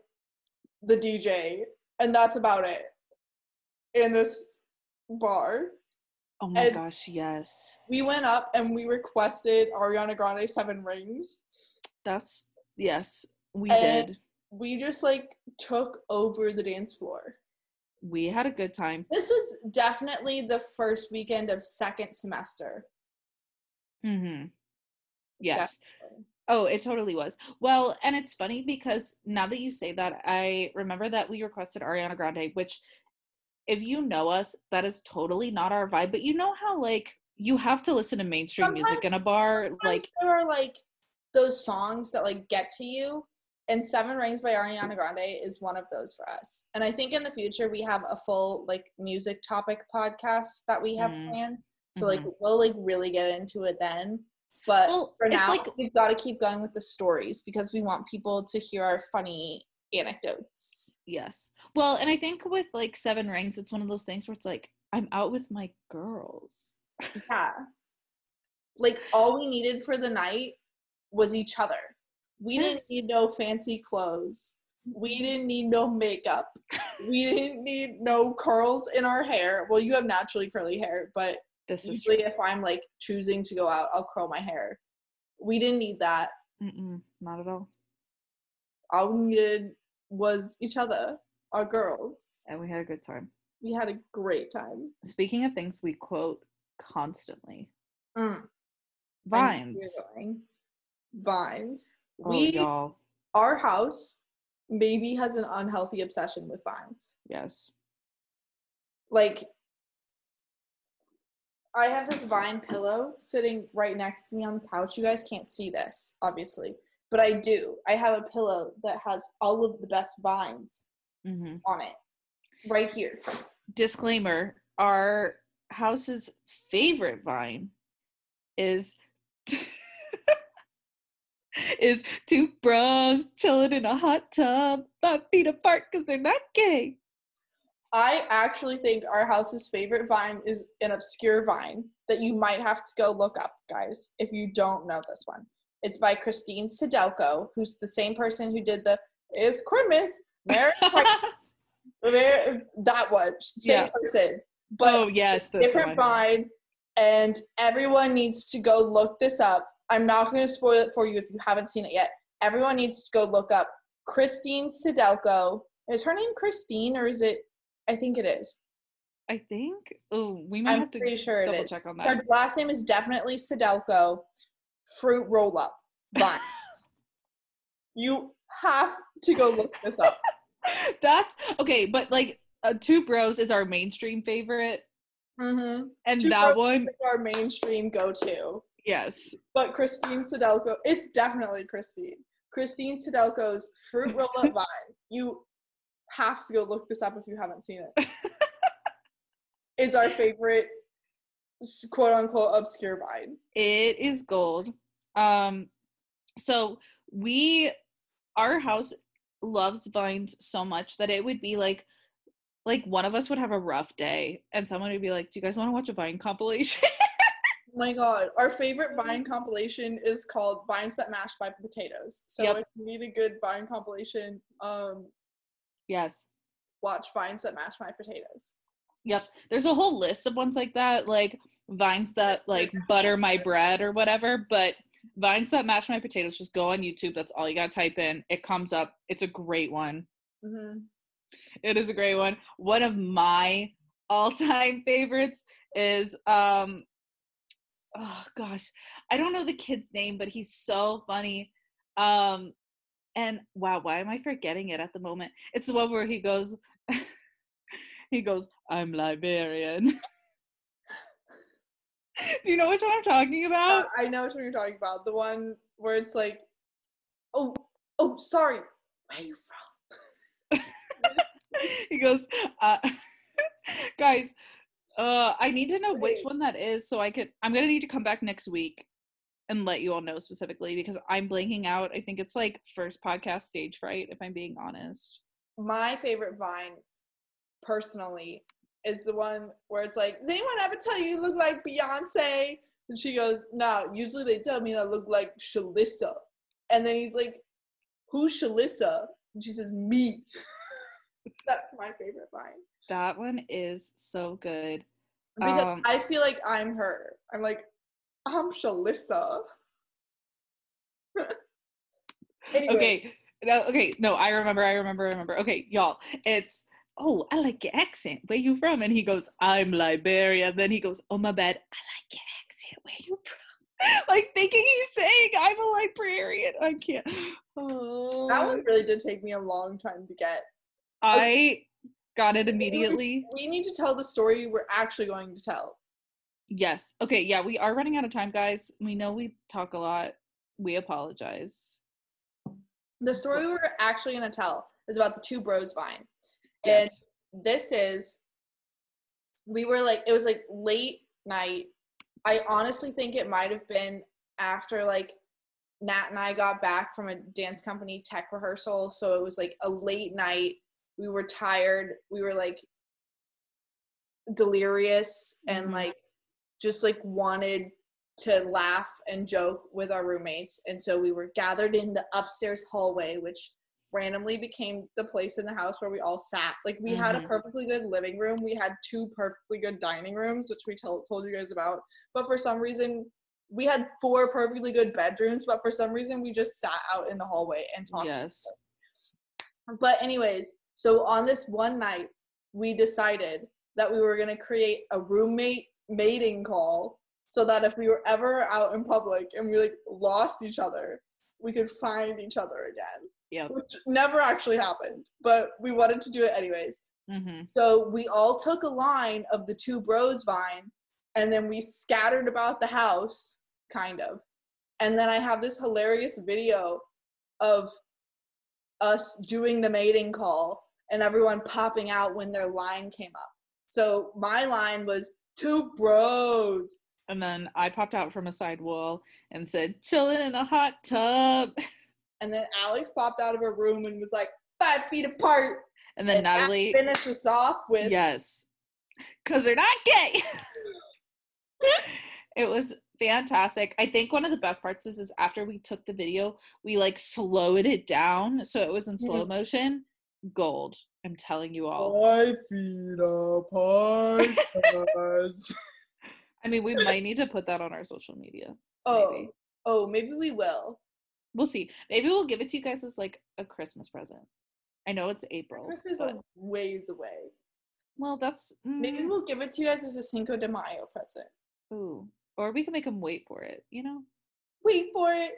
the dj and that's about it in this bar oh my and- gosh, yes. we went up and we requested ariana grande seven rings That's yes, we And- did. we just like took over the dance floor We had a good time. this was definitely the first weekend of second semester Mm-hmm. Yes. Oh, it totally was. Well, and it's funny because now that you say that, I remember that we requested Ariana Grande, which, if you know us, that is totally not our vibe. But you know how, like, you have to listen to mainstream music in a bar? Like, there are like those songs that like get to you and seven rings by ariana grande is one of those for us. And i think in the future we have a full like music topic podcast that we have Mm. planned. So like we'll like really get into it then. But well, for it's now like, we've got to keep going with the stories because we want people to hear our funny anecdotes. Yes. Well, and I think with like Seven Rings, it's one of those things where it's like, I'm out with my girls. yeah. Like all we needed for the night was each other we didn't need no fancy clothes We didn't need no makeup. <laughs> We didn't need no curls in our hair. Well, you have naturally curly hair, but This is usually if I'm like choosing to go out, I'll curl my hair. We didn't need that. Mm-mm, not at all. All we needed was each other, our girls. And we had a good time. We had a great time. Speaking of things we quote constantly, Mm. I knew you vines. Vines. Oh, We our house maybe has an unhealthy obsession with vines. Yes. Like I have this vine pillow sitting right next to me on the couch. You guys can't see this, obviously, but I do. I have a pillow that has all of the best vines hmm on it right here. Disclaimer: Our house's favorite vine is is two bros chilling in a hot tub, five feet apart because they're not gay. I actually think our house's favorite vine is an obscure vine that you might have to go look up, guys, if you don't know this one. It's by Christine Sydelko, who's the same person who did the It's Christmas, <laughs> Merry that one, same Yeah. person. But oh yes, this different one. vine, and everyone needs to go look this up. I'm not going to spoil it for you if you haven't seen it yet. Everyone needs to go look up Christine Sydelko. Is her name Christine or is it? I think it is. I think. Oh, we might I'm have to pretty sure double check on that. Her last name is definitely Sydelko. Fruit roll up. But <laughs> you have to go look this up. <laughs> That's okay, but like uh, Two Bros is our mainstream favorite, Mm-hmm. and Two that Bros one, Our mainstream go-to. Yes, But Christine Sydelko, it's definitely Christine. Christine Sydelko's fruit <laughs> roll up vine. You have to go look this up if you haven't seen it. <laughs> it's our favorite quote unquote obscure vine. it is gold. Um, so we, our house loves vines so much that it would be like, like one of us would have a rough day, and someone would be like, "Do you guys want to watch a Vine compilation?" <laughs> Oh my god. Our favorite Vine compilation is called Vines That Mash by Potatoes. So Yep. if you need a good Vine compilation, um, yes. watch Vines That Mash My Potatoes. Yep. There's a whole list of ones like that, like vines that like butter my bread or whatever, but vines that match my potatoes, just go on YouTube. That's all you gotta type in. It comes up. It's a great one. Mm-hmm. It is a great one. One of my all-time <laughs> favorites is um oh gosh. I don't know the kid's name, but he's so funny. Um and wow, why am I forgetting it at the moment? It's the one where he goes <laughs> he goes, I'm Liberian. <laughs> Do you know which one I'm talking Uh, about? I know which one you're talking about. The one where it's like, oh, oh, sorry. Where are you from? <laughs> he goes, uh, guys, uh, I need to know which one that is so I could. I'm gonna need to come back next week and let you all know specifically because I'm blanking out. I think it's like first podcast stage fright, if I'm being honest. My favorite Vine, personally, is the one where it's like, does anyone ever tell you you look like Beyonce? And she goes, no, usually they tell me I look like Shalissa. And then he's like, who's Shalissa? And she says, me. <laughs> That's my favorite Vine. That one is so good. Because Um, I feel like I'm her. I'm like, I'm Shalissa. <laughs> anyway, Okay, no, okay, no, I remember, I remember, I remember. Okay, y'all, it's oh, I like your accent. Where you from? And he goes, I'm Liberia. Then he goes, Oh my bad, I like your accent. Where you from? <laughs> like thinking he's saying I'm a librarian. I can't. Oh, that one really did take me a long time to get. I got it immediately. We need to tell the story we're actually going to tell. Yes. Okay. Yeah, we are running out of time, guys. We know we talk a lot. We apologize. The story we're actually going to tell is about the two bros vine. Yes. And this is, we were like, it was like late night. I honestly think it might have been after like Nat and I got back from a dance company tech rehearsal. So it was like a late night. We were tired. We were like delirious and Mhm. like just like wanted to laugh and joke with our roommates. And so we were gathered in the upstairs hallway, which randomly became the place in the house where we all sat. Like we had a Mhm. perfectly good living room. We had two perfectly good dining rooms, which we told told you guys about. But for some reason, we had four perfectly good bedrooms. But for some reason, we just sat out in the hallway and talked. Yes. But anyways, so on this one night, we decided that we were gonna create a roommate mating call so that if we were ever out in public and we like lost each other, we could find each other again. Yeah. Which never actually happened, but we wanted to do it anyways. Mm-hmm. So we all took a line of the two bros vine and then we scattered about the house, kind of. And then I have this hilarious video of us doing the mating call and everyone popping out when their line came up. So my line was two bros. And then I popped out from a side wall and said, chilling in a hot tub. <laughs> And then Alex popped out of her room and was like, five feet apart. And then And Natalie, finished us off with yes, because they're not gay. <laughs> it was fantastic. I think one of the best parts is, is after we took the video, we like slowed it down so it was in mm-hmm. slow motion. Gold. I'm telling you all. five feet apart. <laughs> I mean, we might need to put that on our social media. oh, Maybe. oh, maybe we will. We'll see. Maybe we'll give it to you guys as like a Christmas present. I know it's April. This is a ways away. well, that's Maybe mm, we'll give it to you guys as a Cinco de Mayo present. ooh. Or we can make them wait for it. You know. Wait for it.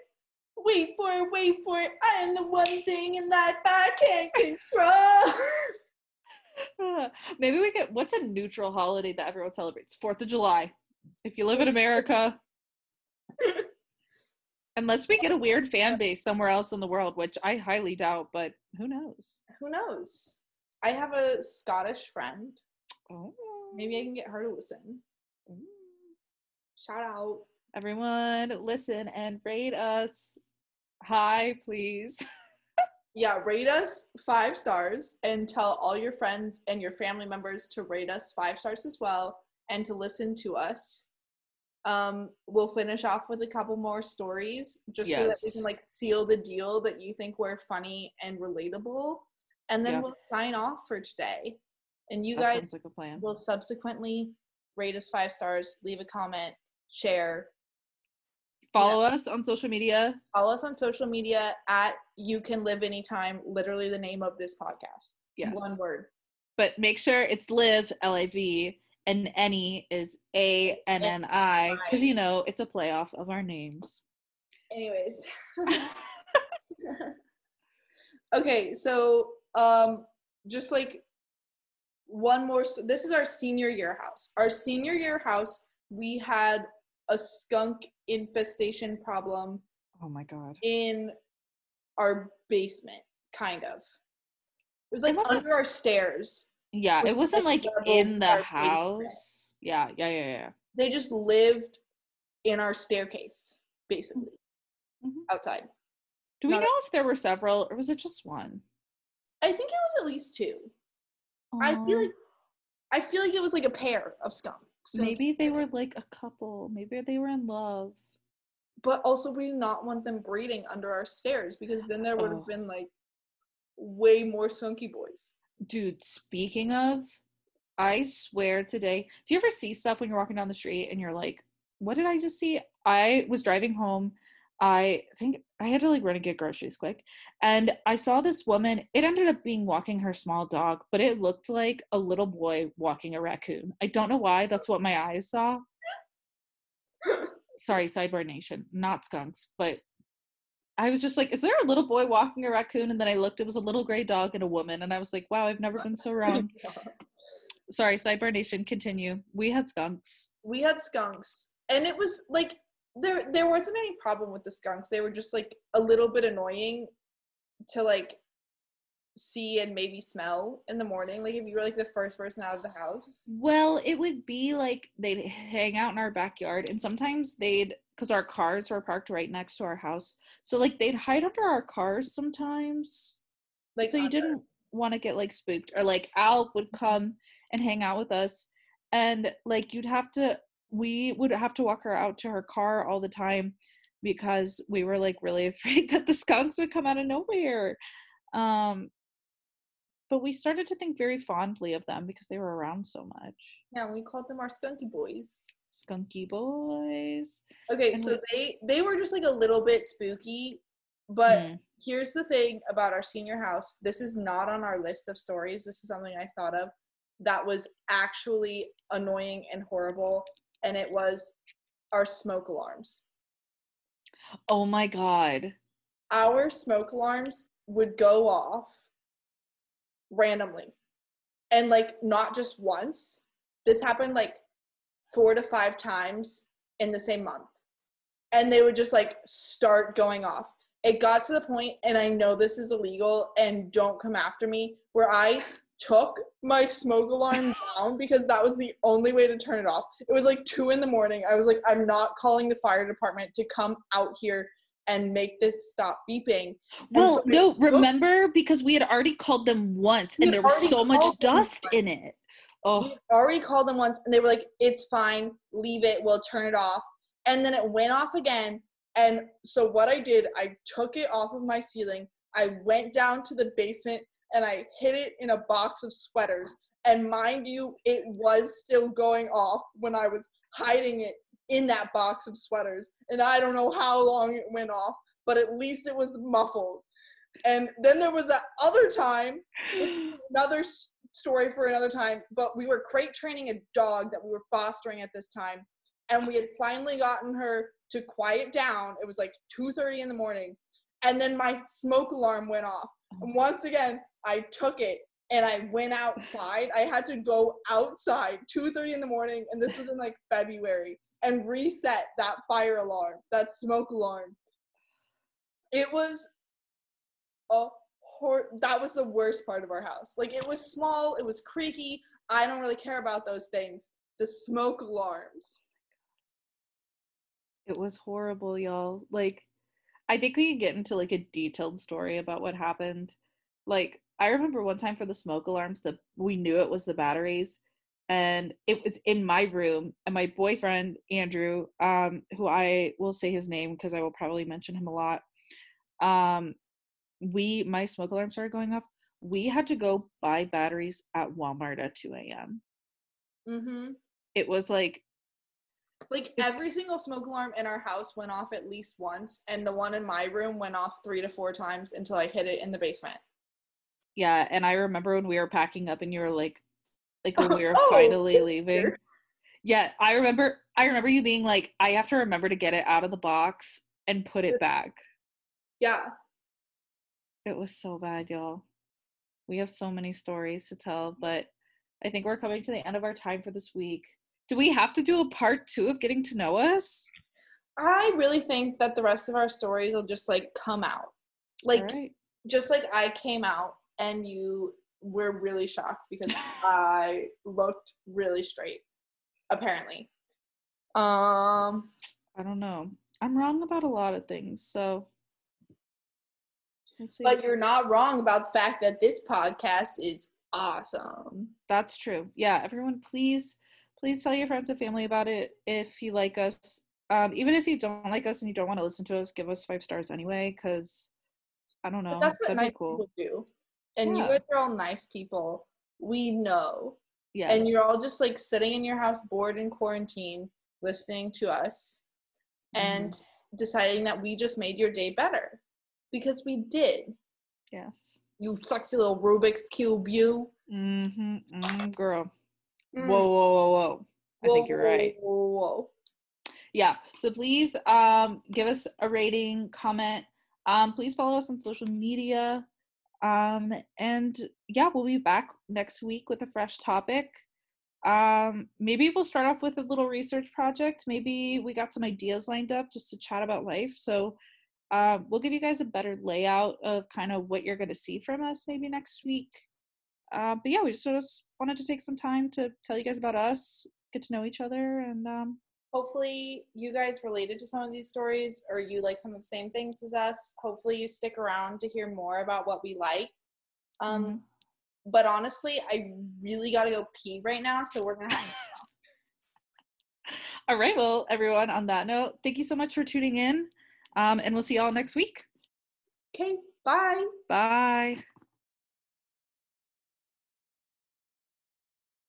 Wait for it. Wait for it. I am the one thing in life I can't control. <laughs> Maybe we get what's a neutral holiday that everyone celebrates? Fourth of July. If you live in America. <laughs> Unless we get a weird fan base somewhere else in the world, which I highly doubt, but who knows? Who knows? I have a Scottish friend. Oh. Maybe I can get her to listen. Shout out. Everyone, listen and rate us. Hi, please. <laughs> Yeah, rate us five stars and tell all your friends and your family members to rate us five stars as well and to listen to us. Um, we'll finish off with a couple more stories just so that we can like seal the deal that you think we're funny and relatable. And then Yeah. we'll sign off for today. And you that guys like will subsequently rate us five stars, leave a comment, share, Follow us on social media. follow us on social media at you can live anytime, literally the name of this podcast. Yes. One word. But make sure it's live, L I V, and Annie is A N N I, because you know it's a playoff of our names. Anyways. <laughs> <laughs> okay, so um just like one more st- this is our senior year house. Our senior year house, we had a skunk infestation problem oh my god. in our basement, kind of. It was like wasn't- under our stairs. Yeah, it wasn't like in the house. Yeah, yeah, yeah, yeah. They just lived in our staircase, basically, Mhm. outside. Do we Not- know if there were several or was it just one? I think it was at least two. I feel like I feel like it was like a pair of skunks. So- maybe they were like a couple. Maybe they were in love. but also we do not want them breeding under our stairs because then there would have Oh. been like way more skunky boys. Dude, speaking of, I swear today, do you ever see stuff when you're walking down the street and you're like, what did I just see? I was driving home. I think I had to like run and get groceries quick. And I saw this woman. It ended up being walking her small dog, but it looked like a little boy walking a raccoon. I don't know why. That's what my eyes saw. Sorry, Sidebar Nation, not skunks, but I was just like, is there a little boy walking a raccoon? And then I looked, it was a little gray dog and a woman. And I was like, wow, I've never been so <laughs> wrong. Sorry, Sidebar Nation, continue. We had skunks. we had skunks and it was like there there wasn't any problem with the skunks they were just like a little bit annoying to like see and maybe smell in the morning like if you were like the first person out of the house Well, it would be like they'd hang out in our backyard, and sometimes they'd, because our cars were parked right next to our house. So, like, they'd hide under our cars sometimes. like so, you under- didn't want to get like spooked. Or, like, Al would come and hang out with us, and like, you'd have to, we would have to walk her out to her car all the time because we were like really <laughs> afraid that the skunks would come out of nowhere. Um, but we started to think very fondly of them because they were around so much. Yeah, we called them our skunky boys. Skunky boys. Okay, And so we- they they were just like a little bit spooky, but Mm. here's the thing about our senior house. This is not on our list of stories. This is something I thought of that was actually annoying and horrible, and it was our smoke alarms. Oh my god. Our smoke alarms would go off randomly. And like not just once. This happened like four to five times in the same month. And they would just like start going off. It got to the point, and I know this is illegal and don't come after me, where I took my smoke alarm down because that was the only way to turn it off. It was like two in the morning. I was like, I'm not calling the fire department to come out here and make this stop beeping. Well, no, remember because we had already called them once We and there was so much dust in it. Oh, already called them once and they were like it's fine leave it we'll turn it off and then it went off again and so what i did i took it off of my ceiling i went down to the basement and i hid it in a box of sweaters. And mind you it was still going off when i was hiding it in that box of sweaters. And i don't know how long it went off but at least it was muffled. And then there was that other time <gasps> another story for another time, but we were crate training a dog that we were fostering at this time, and we had finally gotten her to quiet down. It was like 2:30 in the morning, and then my smoke alarm went off. Oh and once again, I took it and I went outside. I had to go outside 2:30 in the morning, and this was in like February, and reset that fire alarm, that smoke alarm. It was a hor- that was the worst part of our house. Like it was small, it was creaky. I don't really care about those things. The smoke alarms. it was horrible, y'all. Like, I think we could get into like a detailed story about what happened. Like, I remember one time for the smoke alarms that we knew it was the batteries, and it was in my room. And my boyfriend Andrew, um, who I will say his name because I will probably mention him a lot. Um, we my smoke alarm started going off. We had to go buy batteries at Walmart at 2 a.m. Mm-hmm. It was like Like every single smoke alarm in our house went off at least once, and the one in my room went off three to four times until I hid it in the basement. Yeah, and I remember when we were packing up and you were like like when we <laughs> were Oh, finally leaving. Yeah, I remember I remember you being like, I have to remember to get it out of the box and put it back. Yeah. It was so bad, y'all. We have so many stories to tell, but I think we're coming to the end of our time for this week. Do we have to do a part two of getting to know us? I really think that the rest of our stories will just like come out. Like right. just like I came out and you were really shocked because <laughs> I looked really straight, apparently. Um, I don't know. I'm wrong about a lot of things, so but you're not wrong about the fact that this podcast is awesome. That's true. Yeah, everyone, please, please tell your friends and family about it if you like us. Um, even if you don't like us and you don't want to listen to us, give us five stars anyway. Because I don't know, But that's what nice cool. people do. And you guys are all nice people. We know. Yes, And you're all just like sitting in your house bored in quarantine, listening to us and Mm-hmm. deciding that we just made your day better. Because we did. yes. You sexy little Rubik's Cube, you. Mm-hmm, mm, girl. Mm. Whoa, whoa, whoa, whoa. I think you're Whoa, right. Whoa, whoa. yeah so please um give us a rating comment um please follow us on social media um and yeah we'll be back next week with a fresh topic. Um maybe we'll start off with a little research project. Maybe we got some ideas lined up just to chat about life. So um we'll give you guys a better layout of kind of what you're going to see from us maybe next week. Uh, but yeah we just sort of wanted to take some time to tell you guys about us get to know each other and um Hopefully, you guys related to some of these stories or you like some of the same things as us. Hopefully, you stick around to hear more about what we like. Um, Mhm. But honestly, I really got to go pee right now. So we're going to have. <laughs> All right. Well, everyone, on that note, thank you so much for tuning in. Um, and we'll see y'all next week. Okay. Bye. Bye.